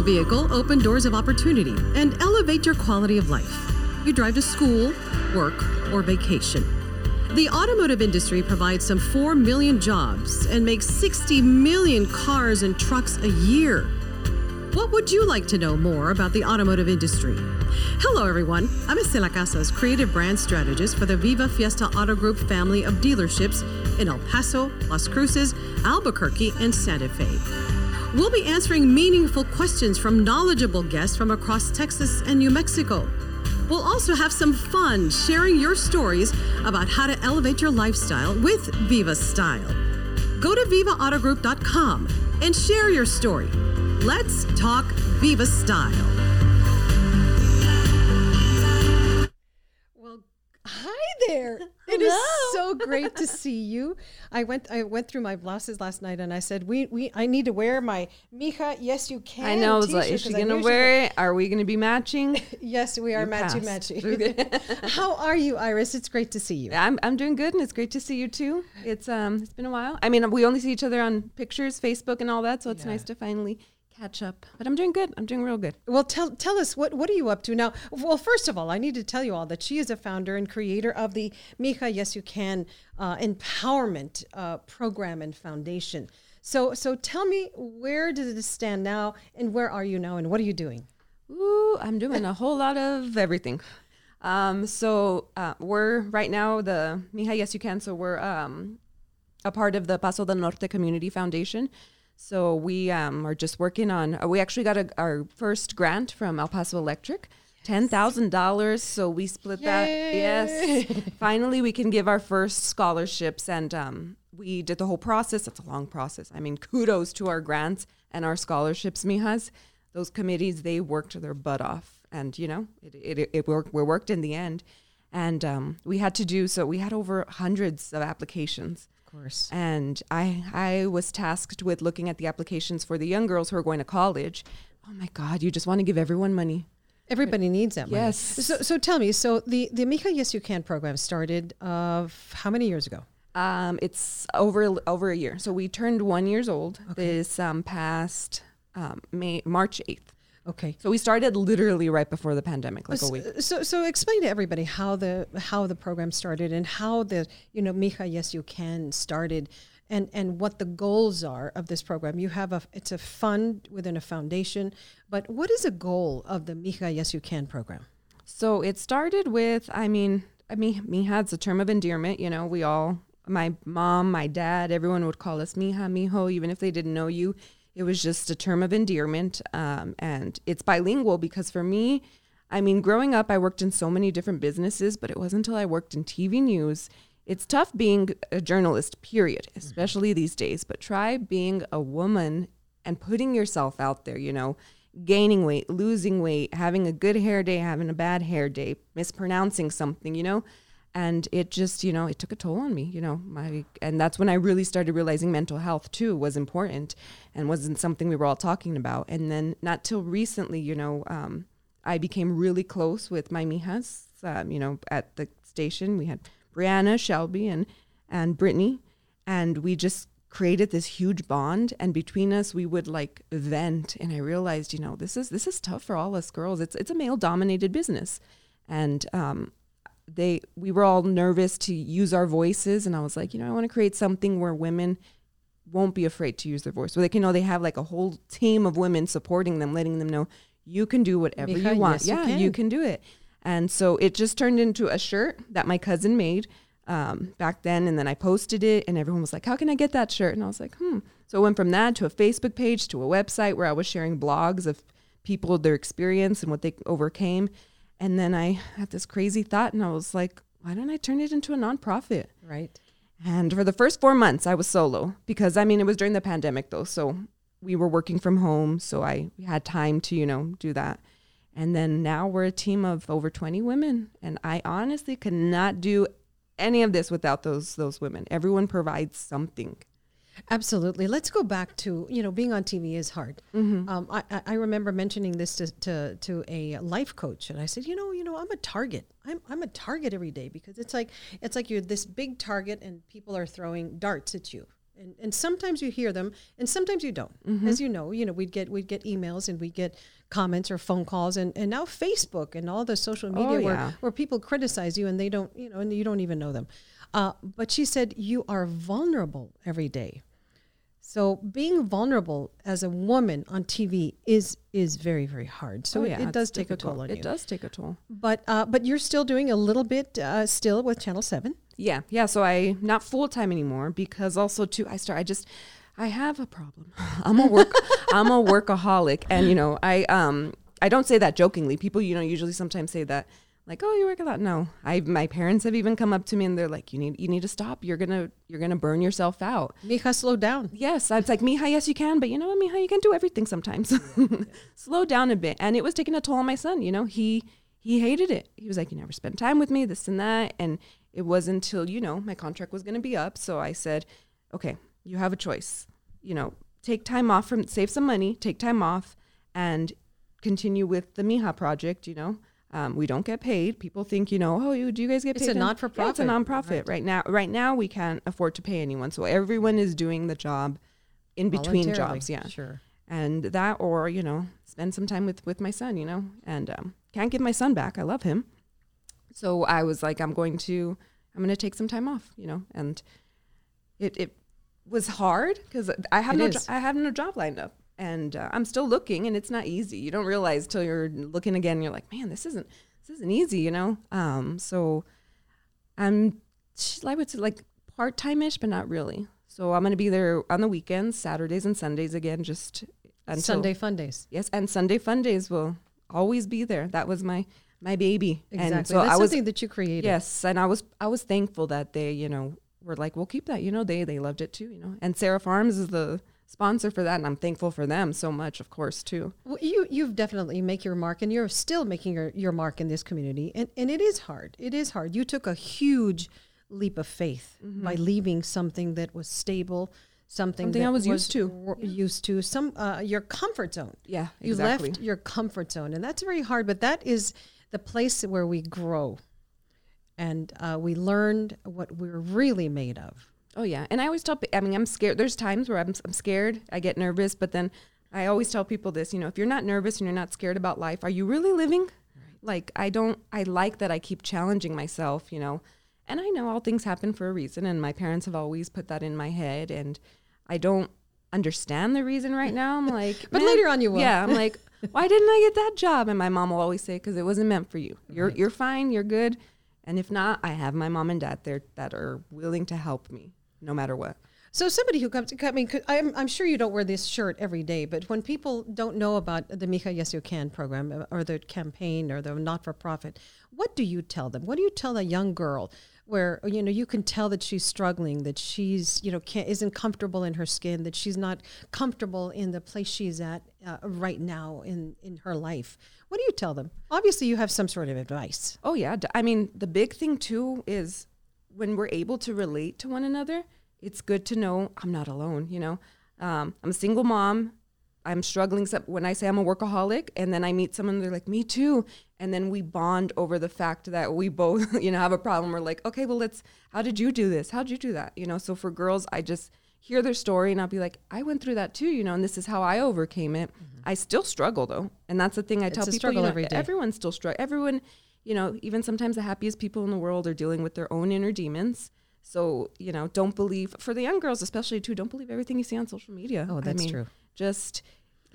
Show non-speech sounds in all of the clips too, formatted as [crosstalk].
a vehicle open doors of opportunity and elevate your quality of life. You drive to school, work, or vacation. The automotive industry provides some 4 million jobs and makes 60 million cars and trucks a year. What would you like to know more about the automotive industry? Hello, everyone. I'm Estela Casas, creative brand strategist for the Viva Fiesta Auto Group family of dealerships in El Paso, Las Cruces, Albuquerque, and Santa Fe. We'll be answering meaningful questions from knowledgeable guests from across Texas and New Mexico. We'll also have some fun sharing your stories about how to elevate your lifestyle with Viva Style. Go to vivaautogroup.com and share your story. Let's talk Viva Style. Well, hi there. [laughs] It is so great to see you. I went I went through my blouses last night and I said, We we I need to wear my Mija, yes you can. I know. I was like, is she gonna wear it? Are we gonna be matching? [laughs] Yes, we are matchy passed. matchy. [laughs] How are you, Iris? It's great to see you. I'm I'm doing good, and it's great to see you too. It's um it's been a while. I mean, we only see each other on pictures, Facebook, and all that, so it's Yeah. nice to finally catch up. But I'm doing good. I'm doing real good. Well, tell tell us what what are you up to now? Well, first of all, I need to tell you all that she is a founder and creator of the Mija Yes You Can uh, empowerment uh, program and foundation. So so tell me where does it stand now, and where are you now, and what are you doing? Ooh, I'm doing a whole lot of everything. Um, so uh, we're right now the Mija Yes You Can. So we're um, a part of the Paso del Norte Community Foundation. So we um, are just working on. Uh, we actually got a, our first grant from El Paso Electric, ten thousand dollars. So we split that. Yes, [laughs] finally we can give our first scholarships, and um, we did the whole process. It's a long process. I mean, kudos to our grants and our scholarships, Mijas. Those committees they worked their butt off, and you know it it, it worked. We worked in the end, and um, we had to do so. We had over hundreds of applications course. and I I was tasked with looking at the applications for the young girls who are going to college. Oh my God! You just want to give everyone money. Everybody needs that money. Yes. So so tell me. So the the Mija Yes You Can program started of how many years ago? Um, it's over over a year. So we turned one years old this um, past um, May March eighth. Okay. So we started literally right before the pandemic, like a week. Uh, so, so explain to everybody how the how the program started and how the you know Mija Yes You Can started, and and what the goals are of this program. You have a it's a fund within a foundation, but what is a goal of the Mija Yes You Can program? So it started with, I mean, I mean, Mija's a term of endearment. You know, we all, my mom, my dad, everyone would call us Mija, Mijo, even if they didn't know you. It was just a term of endearment. Um, and it's bilingual because for me, I mean, growing up, I worked in so many different businesses, but it wasn't until I worked in TV news. It's tough being a journalist, period, especially these days. But try being a woman and putting yourself out there, you know, gaining weight, losing weight, having a good hair day, having a bad hair day, mispronouncing something, you know? And it just, you know, it took a toll on me, you know, my and that's when I really started realizing mental health too was important and wasn't something we were all talking about. And then not till recently, you know, um, I became really close with my mijas, um, you know, at the station. We had Brianna, Shelby, and and Brittany, and we just created this huge bond. And between us, we would like vent. And I realized, you know, this is this is tough for all us girls. It's it's a male dominated business, and um, they we were all nervous to use our voices. And I was like, you know, I want to create something where women won't be afraid to use their voice. Where they can know they have like a whole team of women supporting them, letting them know you can do whatever you want. yes, you yeah, can. you can do it. And so it just turned into a shirt that my cousin made um, back then. And then I posted it, and everyone was like, How can I get that shirt? And I was like, Hmm. So it went from that to a Facebook page to a website where I was sharing blogs of people, their experience, and what they overcame. And then I had this crazy thought, and I was like, Why don't I turn it into a nonprofit? Right. And for the first four months, I was solo because I mean, it was during the pandemic though. So we were working from home. So I had time to, you know, do that. And then now we're a team of over 20 women. And I honestly could not do any of this without those those women. Everyone provides something. Absolutely. Let's go back to you know being on TV is hard. Um, I, I- remember mentioning this to, to to a life coach, and I said, you know, you know, I'm a target. I'm I'm a target every day because it's like it's like you're this big target, and people are throwing darts at you. and, and sometimes you hear them and sometimes you don't Mm-hmm. as you know you know we'd get we'd get emails and we'd get comments or phone calls and, and now facebook and all the social media Oh, where, where people criticize you and they don't you know and you don't even know them uh, but she said you are vulnerable every day so being vulnerable as a woman on tv is is very very hard so Oh, it, yeah, it does take a toll on it you does take a toll. but uh, but you're still doing a little bit uh, still with channel 7 Yeah, yeah. So I not full time anymore because also too I start I just I have a problem. [laughs] I'm a work [laughs] I'm a workaholic and you know I um I don't say that jokingly. People you know usually sometimes say that like oh you work a lot. No, I my parents have even come up to me and they're like you need you need to stop. You're gonna you're gonna burn yourself out. Mija, slow down Yes, it's like, Mija, yes, you can, but you know what, Mija, you can do everything sometimes. [laughs] Slow down a bit. And it was taking a toll on my son. You know, he he hated it. He was like, you never spend time with me, this and that. And it wasn't until, you know, my contract was going to be up. So I said, okay, you have a choice. You know, take time off from, save some money, take time off, and continue with the Mija project, you know. Um, we don't get paid. People think, you know, oh, you, do you guys get paid? It's a not-for-profit, it's a nonprofit right now. Right now, we can't afford to pay anyone, so everyone is doing the job in between jobs. Yeah, sure and that, or you know, spend some time with with my son. You know, and um, can't give my son back. I love him, so I was like, I'm going to, I'm going to take some time off. You know, and it it was hard because I have It no jo- I have no job lined up. And uh, I'm still looking, and it's not easy. You don't realize till you're looking again. You're like, man, this isn't this isn't easy, you know. Um, so I'm I would say like part time ish, but not really. So I'm gonna be there on the weekends, Saturdays and Sundays again, just until Sunday fun days. Yes, and Sunday fun days will always be there. That was my my baby, Exactly. and so That's I was something that you created. yes, and I was I was thankful that they you know were like, we'll keep that. You know, they they loved it too. You know, and Sarah Farms is the sponsor for that, and I'm thankful for them so much, of course, too. Well, you you've definitely make your mark, and you're still making your, your mark in this community, and and it is hard. It is hard. You took a huge leap of faith Mm-hmm. by leaving something that was stable, something, Something that I was used to. wor- Used to some uh, your comfort zone. Yeah, exactly. You left your comfort zone, and that's very hard. But that is the place where we grow, and uh, we learned what we're really made of. Oh yeah, and I always tell. I mean, I'm scared. There's times where I'm, I'm scared. I get nervous, but then I always tell people this. You know, if you're not nervous and you're not scared about life, are you really living? Like I don't. I like that I keep challenging myself. You know, and I know all things happen for a reason, and my parents have always put that in my head, and I don't understand the reason right now. I'm like, [laughs] But later on you will. Yeah, I'm like, [laughs] why didn't I get that job? And my mom will always say, because it wasn't meant for you. You're you're fine. You're good. And if not, I have my mom and dad there that are willing to help me no matter what. So somebody who comes, I mean, I'm, I'm sure you don't wear this shirt every day, but when people don't know about the Mija Yes You Can program uh, or the campaign or the not-for-profit, what do you tell them? What do you tell a young girl where, you know, you can tell that she's struggling, that she's, you know, can't, isn't comfortable in her skin, that she's not comfortable in the place she's at uh, right now in, in her life? What do you tell them? Obviously, you have some sort of advice. Oh yeah, I mean the big thing too is when we're able to relate to one another. It's good to know I'm not alone. You know, um, I'm a single mom. I'm struggling. So when I say I'm a workaholic, and then I meet someone, they're like, "Me too," and then we bond over the fact that we both, [laughs] you know, have a problem. We're like, "Okay, well, let's. How did you do this? How did you do that?" You know. So for girls, I just hear their story and I'll be like, "I went through that too," you know, and this is how I overcame it. I still struggle though, and that's the thing I tell a people. struggle you know, every day. Everyone still struggles. Everyone, you know, even sometimes the happiest people in the world are dealing with their own inner demons. So, you know, don't believe for the young girls especially too, don't believe everything you see on social media. Oh, I that's mean, true. Just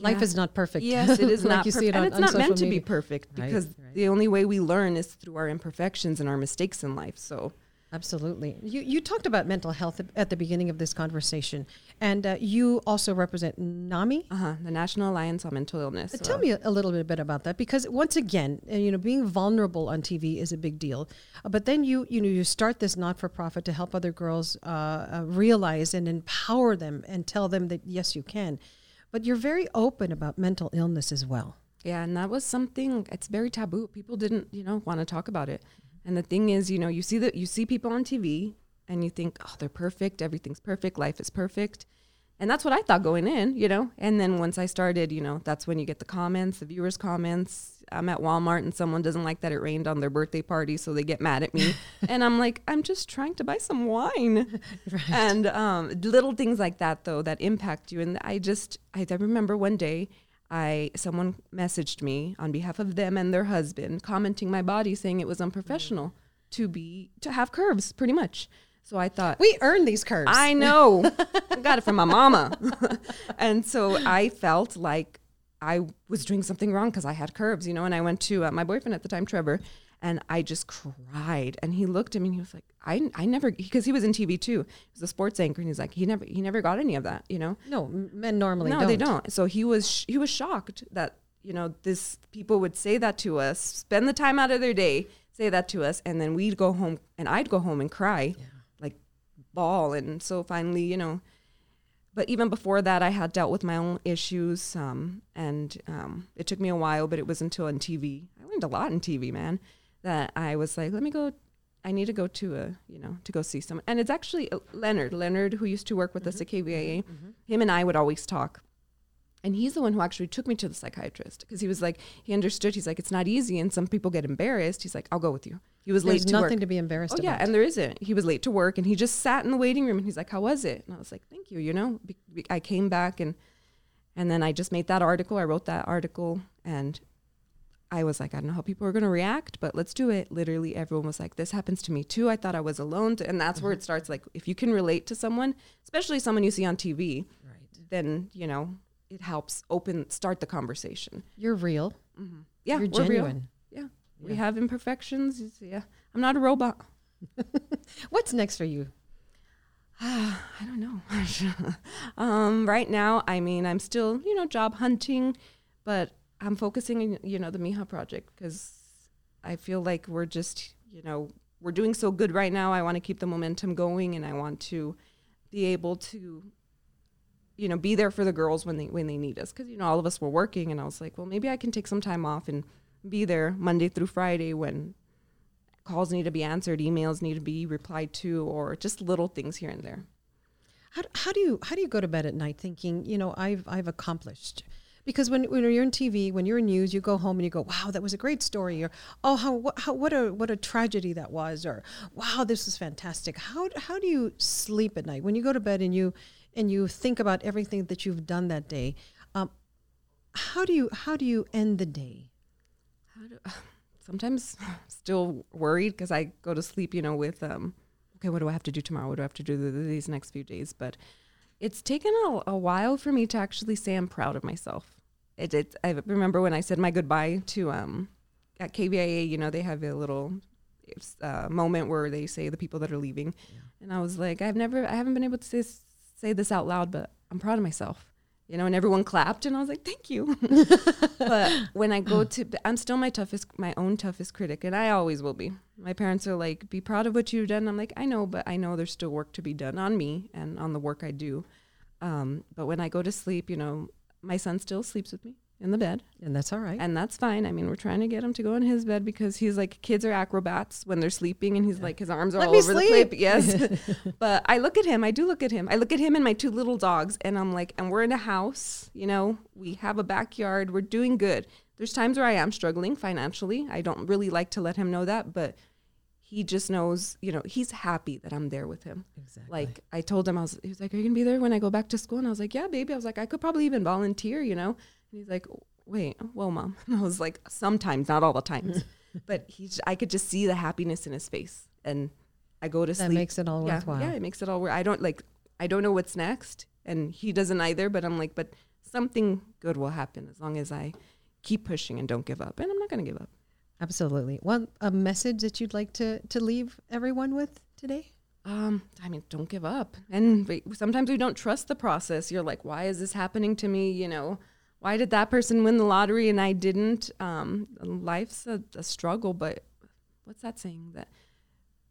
Life yeah. is not perfect. Yes, it is [laughs] like not you perfect. see it on, and it's not meant social to be media. perfect Right, because right. the only way we learn is through our imperfections and our mistakes in life. So, Absolutely. You, you talked about mental health at the beginning of this conversation, and uh, you also represent NAMI. uh-huh, the National Alliance on Mental Illness. Uh, Tell me a, little bit about that because once again, uh, you know, being vulnerable on TV is a big deal. Uh, but then you, you know, you start this not-for-profit to help other girls uh, uh, realize and empower them and tell them that yes, you can. But you're very open about mental illness as well. Yeah, and that was something it's very taboo. People didn't, you know, want to talk about it. And the thing is, you know, you see that you see people on TV and you think, "Oh, they're perfect. Everything's perfect. Life is perfect." And that's what I thought going in, you know. And then once I started, you know, that's when you get the comments, the viewers' comments. I'm at Walmart and someone doesn't like that it rained on their birthday party, so they get mad at me. [laughs] and I'm like, I'm just trying to buy some wine. [laughs] Right. And um, little things like that, though, that impact you. And I just, I I remember one day, I someone messaged me on behalf of them and their husband, commenting my body, saying it was unprofessional to be to have curves, pretty much. So I thought, We earned these curves. I know. I got it from my mama. [laughs] and so I felt like I was doing something wrong because I had curves, you know. And I went to uh, my boyfriend at the time, Trevor, and I just cried. And he looked at me and he was like, I, I never, because he was in TV too. He was a sports anchor. And he's like, he never, he never got any of that, you know? no, men normally no, don't. they don't. So he was, sh- he was shocked that, you know, this people would say that to us, spend the time out of their day, say that to us. And then we'd go home and I'd go home and cry, like ball. And so finally, you know, but even before that, I had dealt with my own issues, um, and um, it took me a while. But it was until on TV, I learned a lot in TV, man, that I was like, let me go. I need to go to a, you know, to go see someone. And it's actually uh, Leonard, Leonard, who used to work with us mm-hmm. at KVIA. Mm-hmm. Mm-hmm. Him and I would always talk. And he's the one who actually took me to the psychiatrist because he was like, he understood. He's like, it's not easy, and some people get embarrassed. He's like, I'll go with you. He was There's late to nothing work. to be embarrassed Oh yeah, and there isn't. He was late to work, and he just sat in the waiting room, and he's like, "How was it?" And I was like, "Thank you." You know, Be- be- I came back, and and then I just made that article. I wrote that article, and I was like, I don't know how people are going to react, but let's do it. Literally, everyone was like, "This happens to me too." I thought I was alone, and that's where it starts. Like, if you can relate to someone, especially someone you see on TV, right. then you know it helps open start the conversation. You're real. Yeah, You're we're real. genuine. Yeah, we have imperfections. Yeah, I'm not a robot. [laughs] What's next for you? [sighs] I don't know. [laughs] um, right now, I mean, I'm still, you know, job hunting, but I'm focusing on, you know, the Mija project because I feel like we're just, you know, we're doing so good right now. I want to keep the momentum going and I want to be able to, you know, be there for the girls when they when they need us because you know all of us were working and I was like, well, maybe I can take some time off and be there Monday through Friday when calls need to be answered, emails need to be replied to, or just little things here and there. How, how do you how do you go to bed at night thinking you know I've I've accomplished because when, when you're in TV when you're in news you go home and you go wow that was a great story or oh how what, how what a what a tragedy that was or wow this was fantastic how how do you sleep at night when you go to bed and you and you think about everything that you've done that day um, how do you how do you end the day How do, [sighs] sometimes [laughs] still worried because I go to sleep, you know, with um, okay, what do I have to do tomorrow? What do I have to do th- th- these next few days? But it's taken a, a while for me to actually say I'm proud of myself. It, it I remember when I said my goodbye to um at KVIA, you know, they have a little uh, moment where they say the people that are leaving, and I was like, I've never, I haven't been able to say, say this out loud, but I'm proud of myself. You know, and everyone clapped, and I was like, "Thank you." [laughs] but when I go to, I'm still my toughest, my own toughest critic, and I always will be. My parents are like, "Be proud of what you've done." I'm like, "I know, but I know there's still work to be done on me and on the work I do." Um, but when I go to sleep, you know, my son still sleeps with me in the bed, and that's all right and that's fine. I mean, we're trying to get him to go in his bed because he's like, kids are acrobats when they're sleeping, and he's like, his arms are Let all over the sleep. place. Yes, [laughs] [laughs] but I look at him. I do look at him. I look at him and my two little dogs, and I'm like, and we're in a house. You know, we have a backyard. We're doing good. There's times where I am struggling financially. I don't really like to let him know that, but he just knows. You know, he's happy that I'm there with him. exactly Like I told him, I was. He was like, "Are you gonna be there when I go back to school?" And I was like, "Yeah, baby." I was like, "I could probably even volunteer," you know. And he's like, "Wait, well, mom." And [laughs] I was like, "Sometimes, not all the times." [laughs] but he's. I could just see the happiness in his face, and I go to that sleep. That makes it all yeah, worthwhile yeah, it makes it all. Worth. I don't like. I don't know what's next, and he doesn't either. But I'm like, but something good will happen as long as I keep pushing and don't give up. And I'm not gonna give up. Absolutely one a message that you'd like to to leave everyone with today Um, I mean, don't give up. And we, sometimes we don't trust the process. You're like, why is this happening to me? You know, why did that person win the lottery and I didn't? Um, life's a, a struggle, but what's that saying? That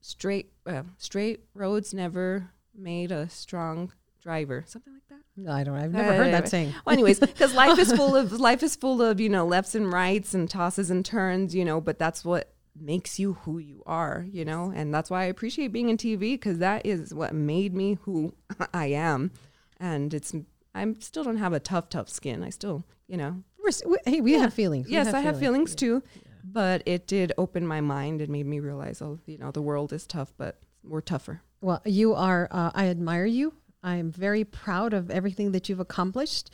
straight, uh, straight roads never made a strong driver. Something like that. No i don't i've never heard that saying Well, anyways, because life is full of [laughs] life is full of you know lefts and rights and tosses and turns, you know. But that's what makes you who you are, you know, and that's why I appreciate being in TV because that is what made me who [laughs] I am. and it's I still don't have a tough, tough skin. I still, you know, We're we- hey, we have feelings. Yes, I have feelings too, but it did open my mind and made me realize, oh, you know, the world is tough, but we're tougher. Well, you are. Uh, I admire you. I am very proud of everything that you've accomplished.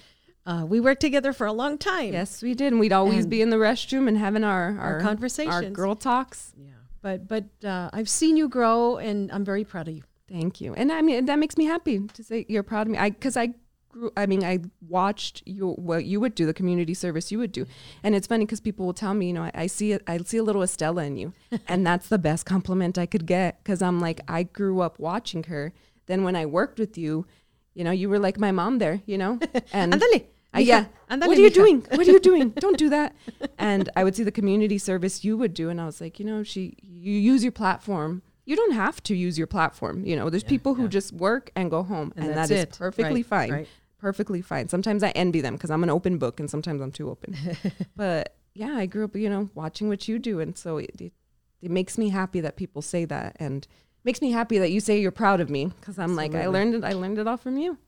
Uh, we worked together for a long time. Yes, we did, and we'd always And- be in the restroom and having our our, conversations. our girl talks. Yeah. But but uh, I've seen you grow, and I'm very proud of you. Thank you, and I mean that makes me happy to say you're proud of me. I because I grew. I mean, I watched you what you would do, the community service you would do, and it's funny because people will tell me, you know, I, I see it, I see a little Estela in you, [laughs] and that's the best compliment I could get because I'm like I grew up watching her. Then when I worked with you, you know, you were like my mom there, you know, [laughs] and Ándale, Uh, yeah. ándale, what are you mija. doing? What are you doing? [laughs] Don't do that. And I would see the community service you would do, and I was like, you know, she, you use your platform. You don't have to use your platform. You know, there's people who just work and go home, And and, that is it. perfectly Right, fine. right. Perfectly fine. Sometimes I envy them because I'm an open book, and sometimes I'm too open. [laughs] but yeah, I grew up, you know, watching what you do, and so it, it, it makes me happy that people say that, and makes me happy that you say you're proud of me because I'm like, I learned it. I learned it all from you.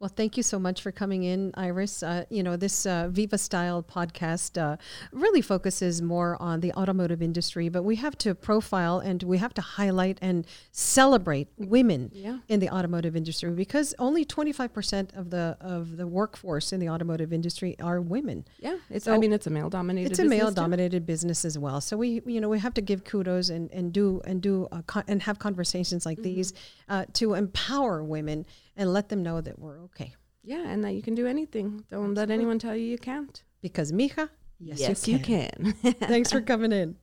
Well, thank you so much for coming in, Iris. Uh, you know, this uh, Viva Style podcast uh, really focuses more on the automotive industry, but we have to profile and we have to highlight and celebrate women Yeah. in the automotive industry because only 25% of the of the workforce in the automotive industry are women. Yeah, it's. So I mean, it's a male dominated. It's a male dominated business as well. So we, you know, we have to give kudos and, and do and do con- and have conversations like these uh, to empower women and let them know that we're okay. Yeah, and that you can do anything. Don't let anyone tell you you can't. Because mija, yes, you can. [laughs] Thanks for coming in.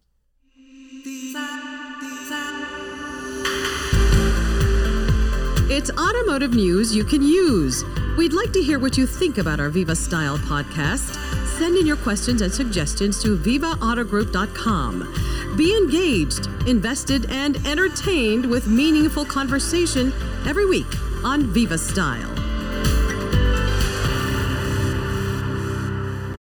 It's automotive news you can use. We'd like to hear what you think about our Viva Style podcast. Send in your questions and suggestions to vivaautogroup.com. Be engaged, invested, and entertained with meaningful conversation every week on Viva Style.